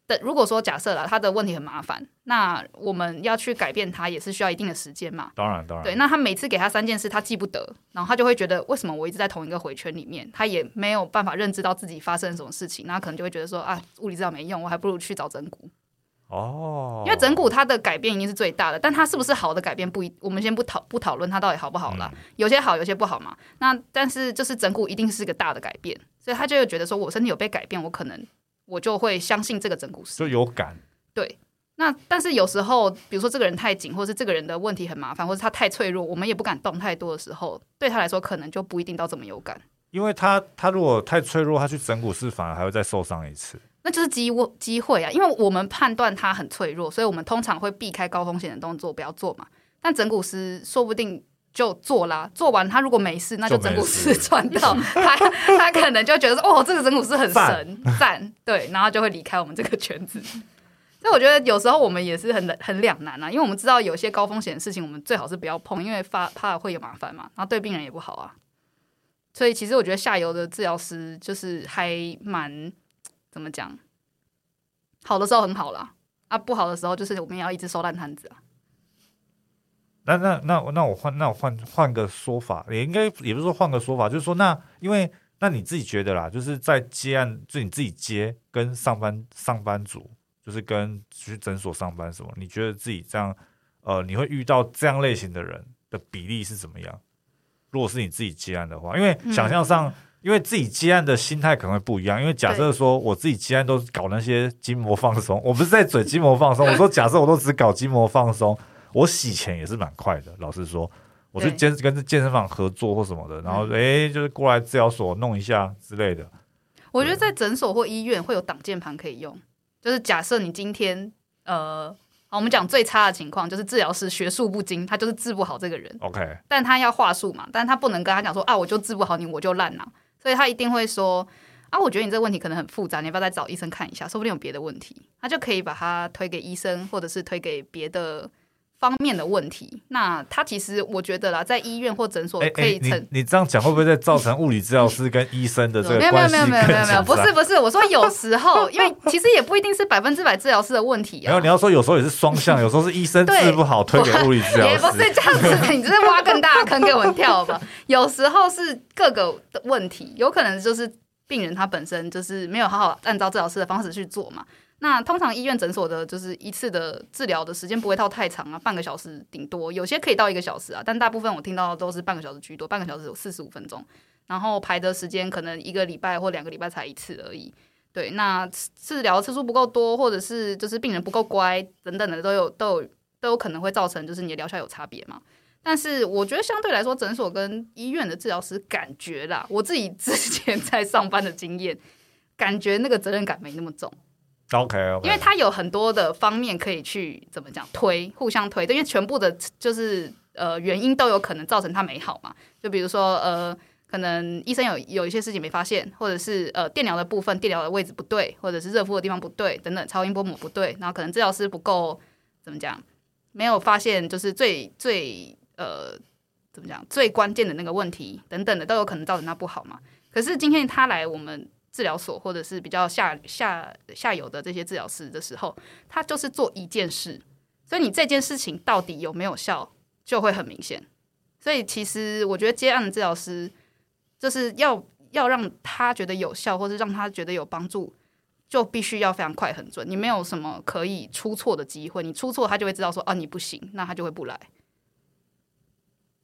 的如果说假设了他的问题很麻烦，那我们要去改变他也是需要一定的时间嘛。当然，当然。对，那他每次给他三件事，他记不得，然后他就会觉得为什么我一直在同一个回圈里面，他也没有办法认知到自己发生了什么事情，那可能就会觉得说啊，物理治疗没用，我还不如去找整骨。哦。因为整骨它的改变一定是最大的，但它是不是好的改变不一，我们先不讨不讨论它到底好不好了，有些好，有些不好嘛。那但是就是整骨一定是个大的改变，所以他就会觉得说我身体有被改变，我可能。我就会相信这个整蛊师，就有感。对，那但是有时候，比如说这个人太紧，或是这个人的问题很麻烦，或者他太脆弱，我们也不敢动太多的时候，对他来说可能就不一定到这么有感。因为他他如果太脆弱，他去整蛊师反而还会再受伤一次。那就是机会机会啊，因为我们判断他很脆弱，所以我们通常会避开高风险的动作，不要做嘛。但整蛊师说不定就做啦，做完他如果没事，那就整骨师赚到，他他可能就觉得说，哦，这个整骨师很神赞，对，然后就会离开我们这个圈子。[LAUGHS] 所以我觉得有时候我们也是很很两难啊，因为我们知道有些高风险的事情，我们最好是不要碰，因为发怕会有麻烦嘛，然后对病人也不好啊。所以其实我觉得下游的治疗师就是还蛮怎么讲，好的时候很好啦，啊，不好的时候就是我们也要一直收烂摊子啊。那那那那我换那我换换个说法，也应该也不是说换个说法，就是说那因为那你自己觉得啦，就是在接案就你自己接跟上班上班族。就是跟去诊所上班什么？你觉得自己这样，呃，你会遇到这样类型的人的比例是怎么样？如果是你自己接案的话，因为想象上，因为自己接案的心态可能会不一样。因为假设说我自己接案都搞那些筋膜放松，我不是在嘴筋膜放松，我说假设我都只搞筋膜放松，我洗钱也是蛮快的。老实说，我去健跟健身房合作或什么的，然后哎，就是过来治疗所弄一下之类的。我觉得在诊所或医院会有挡键盘可以用。就是假设你今天，呃，好，我们讲最差的情况，就是治疗师学术不精，他就是治不好这个人。OK，但他要话术嘛，但他不能跟他讲说啊，我就治不好你，我就烂了，所以他一定会说啊，我觉得你这个问题可能很复杂，你要不要再找医生看一下，说不定有别的问题，他就可以把他推给医生，或者是推给别的。方面的问题，那他其实我觉得啦，在医院或诊所可以成。你这样讲会不会在造成物理治疗师跟医生的这个没有没有没有没有没有没有，不是不是，我说有时候，因为其实也不一定是百分之百治疗师的问题啊。没有，你要说有时候也是双向，有时候是医生 [LAUGHS] 治不好推给物理治疗师。也不是这样子，你这是挖更大的坑给我们跳吧？有时候是各个的问题，有可能就是病人他本身就是没有好好按照治疗师的方式去做嘛。那通常医院诊所的，就是一次的治疗的时间不会到太长啊，半个小时顶多，有些可以到一个小时啊，但大部分我听到都是半个小时居多，半个小时有四十五分钟，然后排的时间可能一个礼拜或两个礼拜才一次而已。对，那治疗次数不够多，或者是就是病人不够乖等等的，都有都有都有可能会造成就是你的疗效有差别嘛。但是我觉得相对来说，诊所跟医院的治疗师感觉啦，我自己之前在上班的经验，感觉那个责任感没那么重。OK，因为他有很多的方面可以去怎么讲推，互相推，因为全部的就是呃原因都有可能造成他没好嘛。就比如说呃，可能医生有有一些事情没发现，或者是呃电疗的部分电疗的位置不对，或者是热敷的地方不对等等，超音波膜不对，然后可能治疗师不够怎么讲，没有发现就是最最呃怎么讲最关键的那个问题等等的都有可能造成他不好嘛。可是今天他来我们。治疗所或者是比较下下下游的这些治疗师的时候，他就是做一件事，所以你这件事情到底有没有效，就会很明显。所以其实我觉得接案的治疗师就是要要让他觉得有效，或是让他觉得有帮助，就必须要非常快很准。你没有什么可以出错的机会，你出错他就会知道说啊你不行，那他就会不来。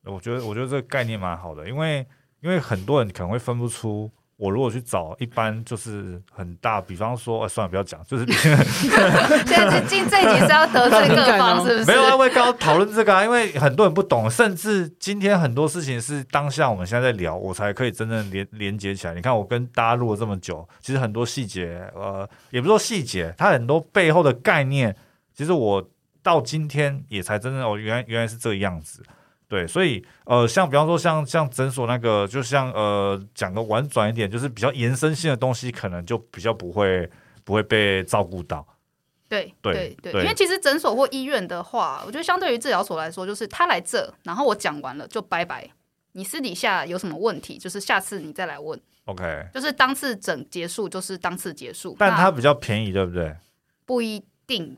我觉得我觉得这个概念蛮好的，因为因为很多人可能会分不出。我如果去找，一般就是很大，比方说，算了，不要讲，就是。[LAUGHS] 现在进这一集是要得罪各方，是不是？没有啊，为刚刚讨论这个啊，因为很多人不懂，甚至今天很多事情是当下我们现在在聊，我才可以真正连连接起来。你看，我跟大家录了这么久，其实很多细节，呃，也不说细节，它很多背后的概念，其实我到今天也才真正哦，原来原来是这个样子。对，所以呃，像比方说像像诊所那个，就像呃，讲个婉转一点，就是比较延伸性的东西，可能就比较不会不会被照顾到。对对对，因为其实诊所或医院的话，我觉得相对于治疗所来说，就是他来这，然后我讲完了就拜拜。你私底下有什么问题，就是下次你再来问。OK，就是当次诊结束就是当次结束，但它比较便宜，对不对？不一定。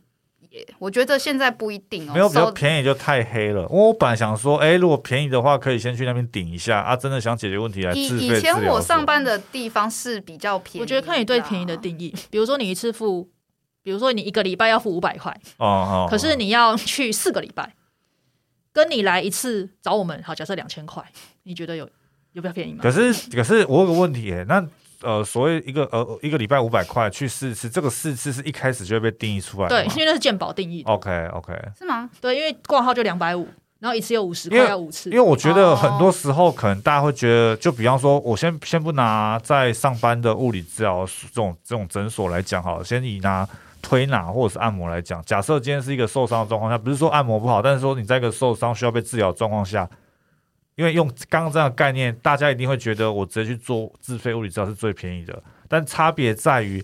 我觉得现在不一定哦，没有比较便宜就太黑了。我本来想说，哎，如果便宜的话，可以先去那边顶一下啊。真的想解决问题来自费以前我上班的地方是比较便宜，我觉得看你对便宜的定义。比如说你一次付，比如说你一个礼拜要付五百块哦哦，可是你要去四个礼拜，跟你来一次找我们，好，假设两千块，你觉得有有比较便宜吗？可是可是我有个问题，那。呃所谓一个呃一个礼拜五百块去四次，这个四次是一开始就会被定义出来的对，吗因为那是鉴保定义的。OK OK，是吗？对，因为挂号就两百五，然后一次有五十因为块要五次因为。我觉得哦很多时候可能大家会觉得，就比方说，我先先不拿在上班的物理治疗这种这种诊所来讲好了，先以拿推拿或者是按摩来讲。假设今天是一个受伤的状况下，不是说按摩不好，但是说你在一个受伤需要被治疗的状况下，因为用刚刚这样的概念，大家一定会觉得我直接去做自费物理治疗是最便宜的，但差别在于。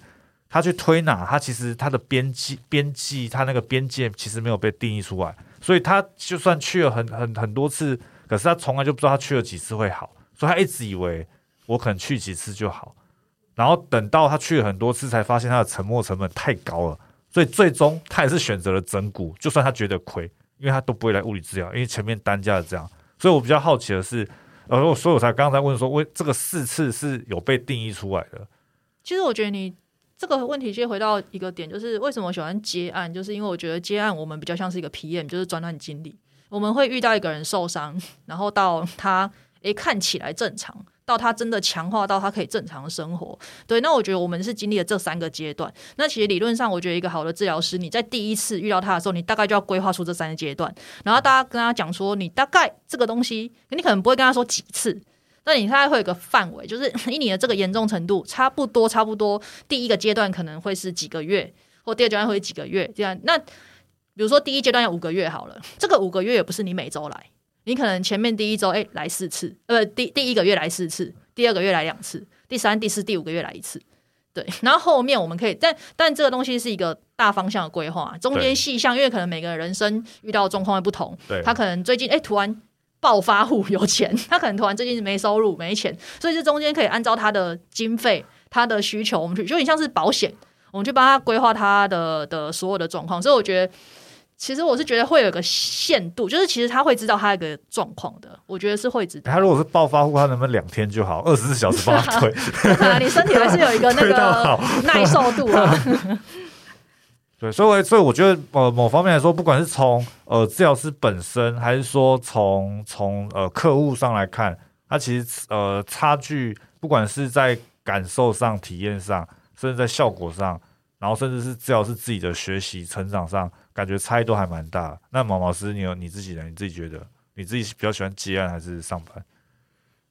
他去推拿，他其实他的边际边际，他那个边界其实没有被定义出来，所以他就算去了很很很多次，可是他从来就不知道他去了几次会好，所以他一直以为我可能去几次就好，然后等到他去了很多次，才发现他的沉没成本太高了，所以最终他也是选择了整骨，就算他觉得亏，因为他都不会来物理治疗，因为前面单价是这样，所以我比较好奇的是，呃，我所以我才刚才问说，为这个四次是有被定义出来的，其实我觉得你这个问题，先回到一个点，就是为什么喜欢接案，就是因为我觉得接案我们比较像是一个 PM，就是专案经理。我们会遇到一个人受伤，然后到他诶看起来正常，到他真的强化到他可以正常生活。对，那我觉得我们是经历了这三个阶段。那其实理论上，我觉得一个好的治疗师，你在第一次遇到他的时候，你大概就要规划出这三个阶段，然后大家跟他讲说，你大概这个东西，你可能不会跟他说几次。那你大概会有个范围，就是以你的这个严重程度，差不多差不多，第一个阶段可能会是几个月，或第二阶段会是几个月这样。那比如说第一阶段要五个月好了，这个五个月也不是你每周来，你可能前面第一周哎、来四次，呃第第一个月来四次，第二个月来两次，第三、第四、第五个月来一次。对，然后后面我们可以，但但这个东西是一个大方向的规划，中间细项，因为可能每个人人生遇到的状况会不同，对，他可能最近哎、突然暴发户有钱，他可能突然最近没收入没钱，所以这中间可以按照他的经费、他的需求，我们去就有点像是保险，我们去帮他规划他的的所有的状况。所以我觉得，其实我是觉得会有一个限度，就是其实他会知道他一个状况的，我觉得是会知道。他如果是暴发户，他能不能两天就好，二十四小时帮他推？[LAUGHS] 啊，你身体还是有一个那个 [LAUGHS] 耐受度啊。[LAUGHS] 对，所以我所以我觉得呃，某方面来说，不管是从呃治疗师本身，还是说从从呃客户上来看，它其实呃差距，不管是在感受上、体验上，甚至在效果上，然后甚至是治疗师自己的学习成长上，感觉差异都还蛮大。那毛老师，你有你自己的，你自己觉得你自己比较喜欢接案还是上班？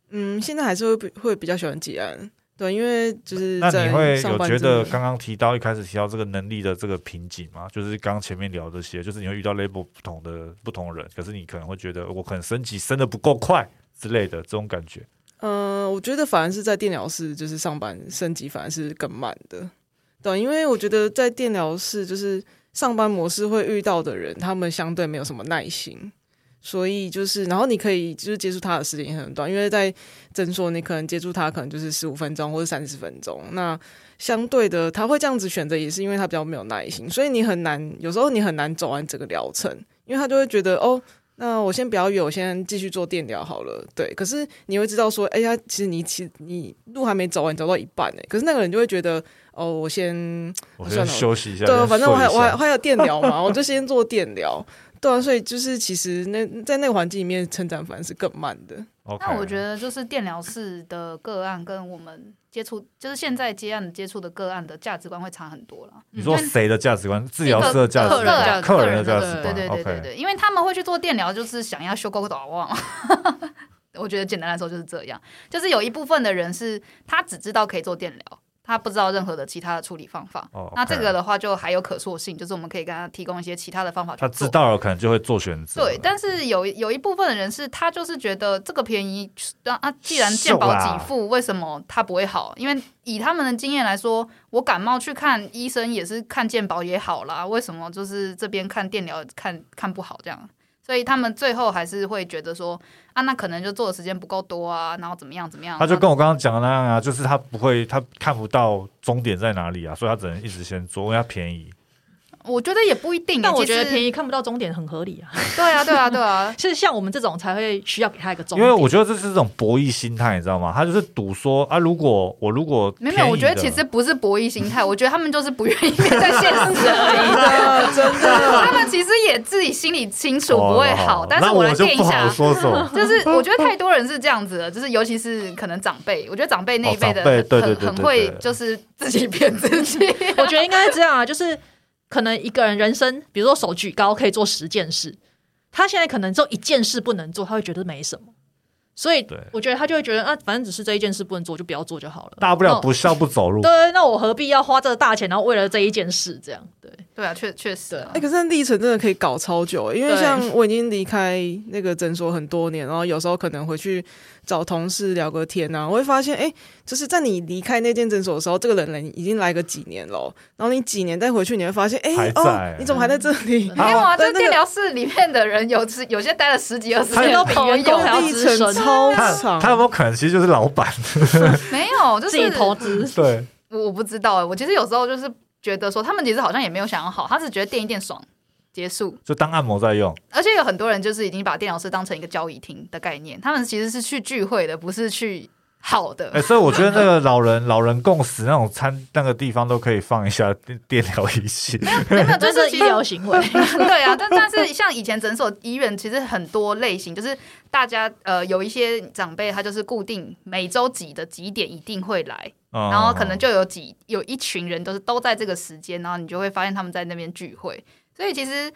嗯，现在还是会比会比较喜欢接案，对，因为就是那在你会有觉得刚刚提到一开始提到这个能力的这个瓶颈吗？就是刚刚前面聊这些，就是你会遇到 label 不同的不同人，可是你可能会觉得我可能升级升的不够快之类的这种感觉。嗯、我觉得反而是在电疗室就是上班升级反而是更慢的，对，因为我觉得在电疗室就是上班模式会遇到的人，他们相对没有什么耐心。所以就是，然后你可以就是接触他的时间也很短，因为在诊所你可能接触他可能就是十五分钟或者三十分钟。那相对的，他会这样子选择，也是因为他比较没有耐心，所以你很难，有时候你很难走完整个疗程，因为他就会觉得哦，那我先不要约，我先继续做电疗好了。对，可是你会知道说，哎呀，其实你其实你路还没走完，走到一半哎，可是那个人就会觉得，哦，我先我先算了休息一下，对，反正我还我还我还有电疗嘛，[LAUGHS] 我就先做电疗。对啊，所以就是其实那在那个环境里面，成长反而是更慢的。那我觉得就是电疗室的个案跟我们接触，就是现在接案接触的个案的价值观会差很多了。你说谁的价值观？治疗师的价值观，客人的价值观。对对对对对，因为他们会去做电疗，就是想要修沟短袜嘛。[LAUGHS] 我觉得简单来说就是这样，就是有一部分的人是他只知道可以做电疗，他不知道任何的其他的处理方法。哦那这个的话就还有可塑性，就是我们可以跟他提供一些其他的方法他。知道了，可能就会做选择。对，但是有有一部分的人是他就是觉得这个便宜，啊啊，既然健保给付，为什么他不会好？因为以他们的经验来说，我感冒去看医生也是看健保也好啦，为什么就是这边看电疗看看不好这样？所以他们最后还是会觉得说啊，那可能就做的时间不够多啊，然后怎么样怎么样？他就跟我刚刚讲的那样啊，就是他不会，他看不到终点在哪里啊，所以他只能一直先做，因为他便宜。我觉得也不一定欸，但我觉得便宜看不到终点很合理啊，对啊，对啊，对啊，[LAUGHS] 是像我们这种才会需要给他一个终点因点。为我觉得这是这种博弈心态，你知道吗？他就是赌说啊，如果我如果没有，我觉得其实不是博弈心态，我觉得他们就是不愿意面对现实而已。[LAUGHS] 真的，真的，他们其其实也自己心里清楚哦不会好，但是我来就不好垫一下。说什么。[LAUGHS] 就是我觉得太多人是这样子的，就是尤其是可能长辈，我觉得长辈那一辈的哦长辈很对对对对很很会就是自己骗自己。我觉得应该是这样啊，就是可能一个人人生，比如说手举高可以做十件事，他现在可能只有一件事不能做，他会觉得没什么。所以我觉得他就会觉得啊，反正只是这一件事不能做，就不要做就好了。大不了不笑不走路。对，那我何必要花这个大钱，然后为了这一件事这样？对，对啊，确确实啊哎、可是那历程真的可以搞超久，因为像我已经离开那个诊所很多年，然后有时候可能回去找同事聊个天啊，我会发现，哎、就是在你离开那间诊所的时候，这个人人已经来个几年了，然后你几年再回去，你会发现，哎、哦，你怎么还在这里？[LAUGHS] 没有啊，这那个电疗室里面的人有是 [LAUGHS] 有些待了十几二十他年，都比员工还要历资深程超他长，他有没有可能其实就是老板？[LAUGHS] 没有，就是自己投资。对，我我不知道哎，我其实有时候就是觉得说，他们其实好像也没有想要好，他只觉得垫一垫爽，结束。就当按摩在用。而且有很多人就是已经把电疗室当成一个交易厅的概念，他们其实是去聚会的，不是去好的。哎、所以我觉得那个老人老人共识那种餐那个地方都可以放一下电 [LAUGHS] 电疗仪器。没有，就是医疗行为，[LAUGHS] 对啊，但但是像以前诊所、医院，其实很多类型，就是大家呃有一些长辈，他就是固定每周几的几点一定会来，然然后可能就有几有一群人都是都在这个时间，然后你就会发现他们在那边聚会，所以其实。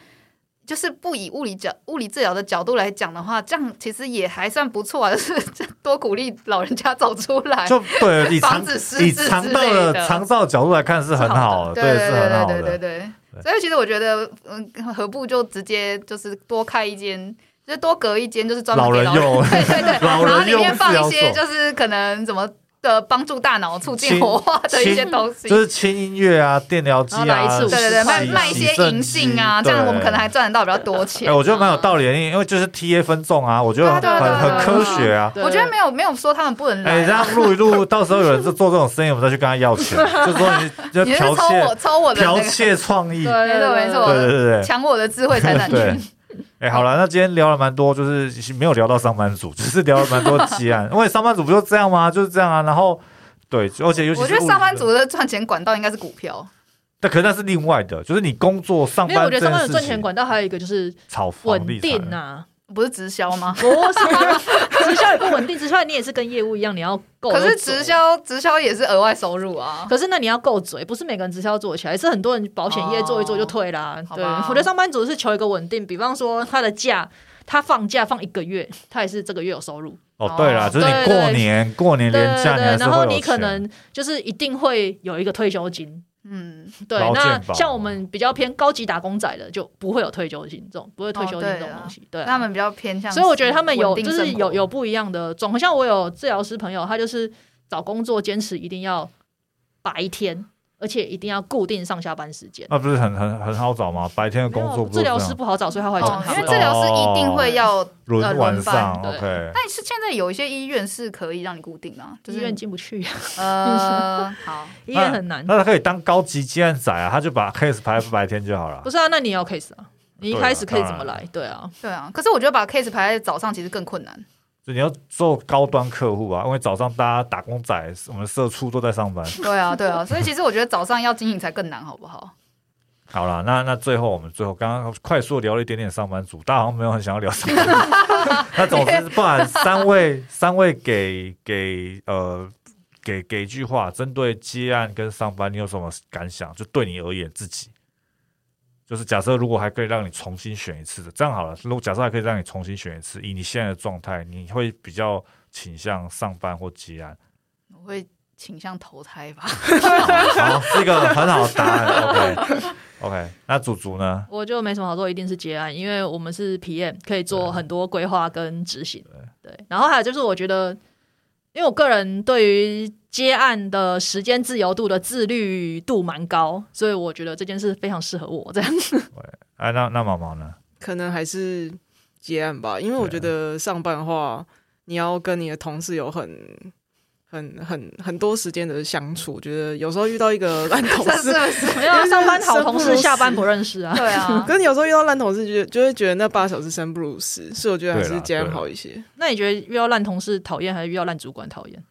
就是不以物理角物理治疗的角度来讲的话，这样其实也还算不错啊，就是多鼓励老人家走出来，就对 [LAUGHS] 以肠防止失以智肠道之类的的肠道角度来看是很好的，对是很好对对的。对对对。所以其实我觉得，嗯，何不就直接就是多开一间，就是多隔一间，就是专门给老老人用对 [LAUGHS] 对对，然后里面放一些就是可能怎么的帮助大脑促进轻活化的一些东西。就是轻音乐啊、电疗机啊，对对对，卖卖一些银杏啊，这样我们可能还赚得到比较多钱。哎、我觉得蛮有道理的，因为就是 T A 分众啊，我觉得很很科学啊。我觉得没有没有说他们不能哎、来啊。这样录一录，[LAUGHS] 到时候有人是做这种生意，我们再去跟他要钱，[LAUGHS] 就说你就你是剽抽我窃抽我的那个，剽窃创意，对没错没错对对对对。抢我的智慧财产对权。，哎、好了，那今天聊了蛮多，就是没有聊到上班族，只是聊了蛮多积案，[LAUGHS] 因为上班族不就这样吗？就是这样啊。然后，对，而且尤其是我觉得上班族的赚钱管道应该是股票。但可是那是另外的，就是你工作上班这觉得上班族赚钱管道还有一个就是炒房稳地产定呐、不是直销吗？不是直销也不稳定，直销你也是跟业务一样，你要够。可是直，销直销也是额外收入啊。可是那你要够嘴，不是每个人直销做起来，是很多人保险业做一做就退啦。对，我觉得上班族是求一个稳定，比方说他的假。他放假放一个月，他也是这个月有收入，哦，对了，哦就是你对过年过年对连假，然后你可能就是一定会有一个退休金，嗯，[LAUGHS] 对，那像我们比较偏高级打工仔的，就不会有退休金这种，不会退休金这种东西，对啊、他们比较偏向，所以我觉得他们有就是有有不一样的状况，像我有治疗师朋友，他就是找工作坚持一定要白天，而且一定要固定上下班时间。那不是很很很好找吗？白天的工作治疗师不好找，所以他会转因为。治疗师一定会要，呃轮晚上轮班，OK。但是现在有一些医院是可以让你固定啊，就是医院进不去，呃，[LAUGHS] 好，医院很难。那他可以当高级接案仔啊，他就把 case 排白天就好了不。是啊，那你也要 case 啊，你一开始可以怎么来？对啊，对啊。可是我觉得把 case 排在早上其实更困难。就你要做高端客户啊，因为早上大家打工仔，我们社畜都在上班。[LAUGHS] 对啊，对啊。所以其实我觉得早上要经营才更难，好不好？好了，那那最后我们最后刚刚快速聊了一点点上班族，大家好像没有很想要聊上班族。[LAUGHS] 那总之，不然三位三位给给呃给给一句话，针对接案跟上班，你有什么感想？就对你而言自己，就是假设如果还可以让你重新选一次的，这样好了。如果假设还可以让你重新选一次，以你现在的状态，你会比较倾向上班或结案？我会倾向投胎吧。[LAUGHS] 好，是一个很好的答案。OK OK，那祖祖呢？我就没什么好做，一定是结案，因为我们是 PM，可以做很多规划跟执行。对，然后还有就是，我觉得，因为我个人对于接案的时间自由度的自律度蛮高，所以我觉得这件事非常适合我。这样子，哎，那那毛毛呢？可能还是接案吧，因为我觉得上班的话，你要跟你的同事有很。很很 [LAUGHS] 很多时间的相处，我觉得有时候遇到一个 [LAUGHS] 烂同事？[LAUGHS] 没有啊上班好同事，下班不认识啊。对啊可，是你有时候遇到烂同事，就就会觉得那八小时生不如死，所以我觉得还是结案对啦好一些。那你觉得遇到烂同事讨厌，还是遇到烂主管讨厌？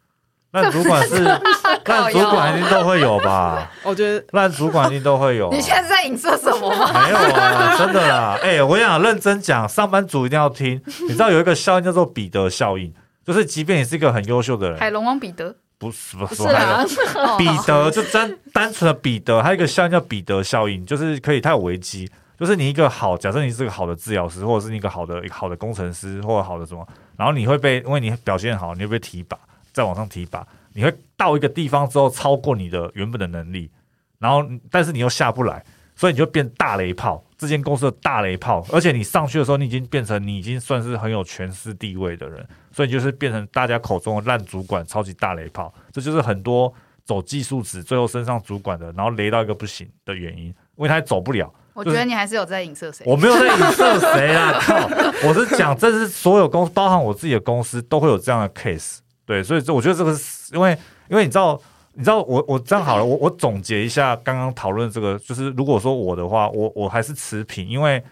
烂主管是烂主管一定都会有吧？我觉得烂主管一定都会有啊。你现在是在影射什么吗？没有啊？真的啦，哎、我跟你讲，认真讲，上班族一定要听。你知道有一个效应叫做彼得效应，就是即便你是一个很优秀的人，海龙王彼得，不是不不是 [LAUGHS] 彼得就单单纯的彼得，还有一个效应叫彼得效应，就是可以它有危机，就是你一个好，假设你是个好的治疗师，或者是你一个好的一个好的工程师，或者好的什么，然后你会被因为你表现好，你会被提拔，再往上提拔，你会到一个地方之后超过你的原本的能力，然后但是你又下不来，所以你就变大雷炮，这间公司的大雷炮，而且你上去的时候，你已经变成你已经算是很有权势地位的人，所以你就是变成大家口中的烂主管、超级大雷炮，这就是很多走技术职最后升上主管的，然后雷到一个不行的原因，因为他走不了。我觉得你还是有在影射谁。我没有在影射谁啊，靠！我是讲，这是所有公司，包含我自己的公司，都会有这样的 case。对，所以这我觉得这个是因为，因为你知道，你知道我我这样好了，我我总结一下刚刚讨论这个，就是如果说我的话，我我还是持平，因为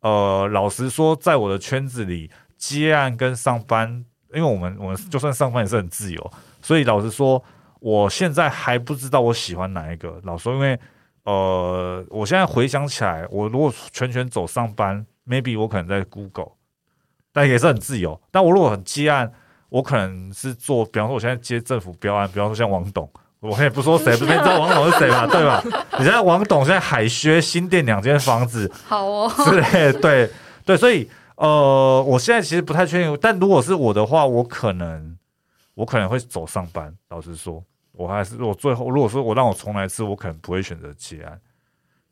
呃，老实说，在我的圈子里，接案跟上班，因为我们我们就算上班也是很自由，所以老实说，我现在还不知道我喜欢哪一个。老实说，因为呃，我现在回想起来，我如果全权走上班，maybe 我可能在 Google，但也是很自由。但我如果很接案，我可能是做，比方说我现在接政府标案，比方说像王董，我也不说谁，不是你知道王董是谁吧？[LAUGHS] 对吧？你知道王董现在海靴新店两间房子好哦，之类，对对，所以呃，我现在其实不太确定，但如果是我的话，我可能我可能会走上班。老实说，我还是我最后如果说我让我重来一次，我可能不会选择结案。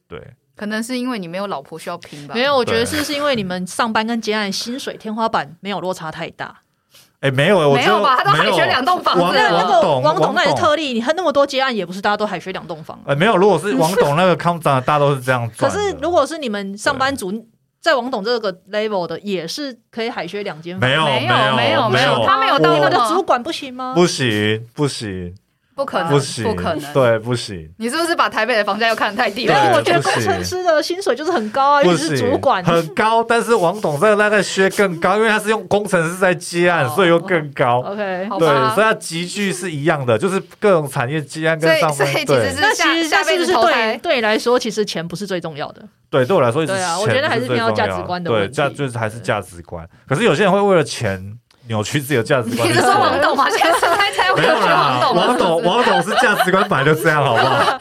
对，可能是因为你没有老婆需要拼吧。没有，我觉得是是因为你们上班跟结案薪水天花板没有落差太大。哎，没有，我觉得没有吧？他都海选两栋房王子，那那个董王董那也是特例，你看那么多接案，也不是大家都海选两栋房。呃，没有，如果是王董那个康长，大家都是这样可。是如果是你们上班族，在王董这个 level 的，也是可以海选两间房。没有没有有没有没有，他没有到你们的那个主管不行吗？不行不行不可能，不行，不可能。对，不行。你是不是把台北的房价又看得太低对，对了？我觉得工程师的薪水就是很高啊，因不为你是，主管。很高，但是王董这个大概削更高，因为他是用工程师在接案，哦所以又更高。OK，对，好吧所以它集聚是一样的，就是各种产业接案所以跟上班。所以其实是那其下下辈子投胎对对你来说，其实钱不是最重要的？对，对我来说，对啊我觉得还是偏要价值观的对，问题价就是还是价值观。可是有些人会为了钱扭曲自己的价值观。你是说王董吗？现在投胎才会没有啦，董王董，王董是价值观本来就这样，好不好？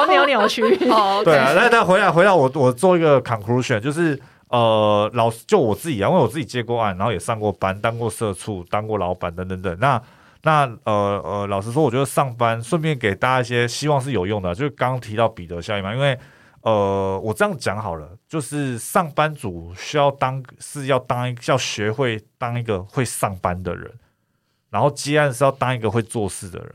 我没有扭曲。哦，对啊，那那回来回到我我做一个 conclusion，就是呃，老就我自己啊，因为我自己接过案，然后也上过班，当过社畜，当过老板等等等。那那呃呃，老实说，我觉得上班顺便给大家一些希望是有用的，就是刚刚提到彼得效应嘛，因为呃，我这样讲好了，就是上班族需要当是要当一要学会当一个会上班的人，然后接案是要当一个会做事的人。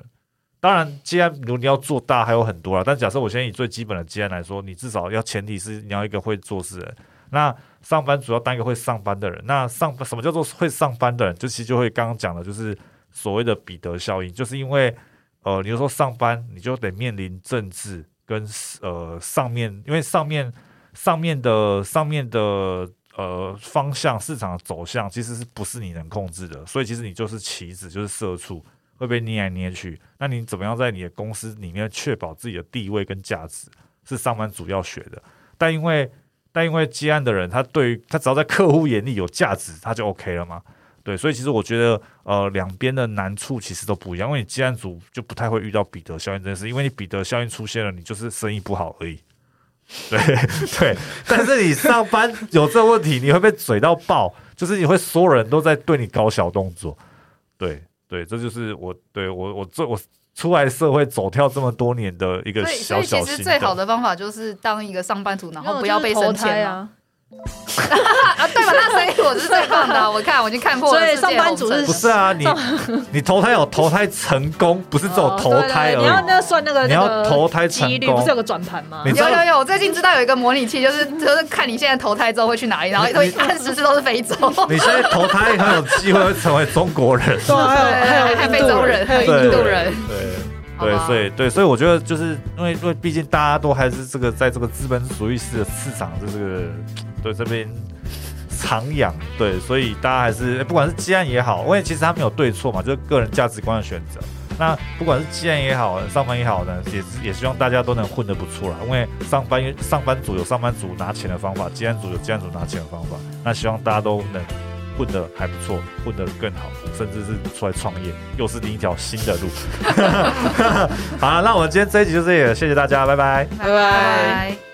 当然，接案如果你要做大还有很多啦，但假设我先以最基本的接案来说，你至少要前提是你要一个会做事的人。那上班主要当一个会上班的人，那上什么叫做会上班的人？就其实就会刚刚讲的，就是所谓的彼得效应，就是因为呃，你就说上班你就得面临政治跟呃上面，因为上面上面的上面的呃方向市场的走向其实是不是你能控制的，所以其实你就是棋子，就是社畜。会被捏来捏去，那你怎么样在你的公司里面确保自己的地位跟价值，是上班族要学的。但因为但因为接案的人，他对于他只要在客户眼里有价值，他就 OK 了嘛。对，所以其实我觉得，呃，两边的难处其实都不一样。因为你接案组就不太会遇到彼得效应这件事，因为你彼得效应出现了，你就是生意不好而已。对 [LAUGHS] 对，[LAUGHS] 但是你上班有这个问题，你会被嘴到爆，就是你会所有人都在对你搞小动作。对对，这就是我对我我最我出来社会走跳这么多年的一个所以所以小小心其实最好。的方法就是当一个上班族，然后不要被升迁啊！[LAUGHS] 啊，对吧？那所以我是最棒的啊，我看我已经看破了所以上班族是不是啊，你 [LAUGHS] 你投胎有投胎成功，不是只有哦投胎对对对你要。那算那个你要投胎成几率，功不是有个转盘吗有有有，我最近知道有一个模拟器，就是就是看你现在投胎之后会去哪里，然后会按十次都是非洲，你现在投胎很有机会会成为中国人。对有还有还印度非洲人，还有印度人，对对，所以对，所以我觉得就是因为因为毕竟大家都还是这个在这个资本主义式的市场的这个对这边徜徉，对，所以大家还是不管是积案也好，因为其实他没有对错嘛，就是个人价值观的选择。那不管是积案也好，上班也好呢，也是也希望大家都能混得不错啦。因为上班上班族有上班族拿钱的方法，积案族有积案族拿钱的方法。那希望大家都能混得还不错，混得更好，甚至是出来创业，又是另一条新的路。[LAUGHS] 好了，那我们今天这一集就这里了，谢谢大家，拜拜。拜拜。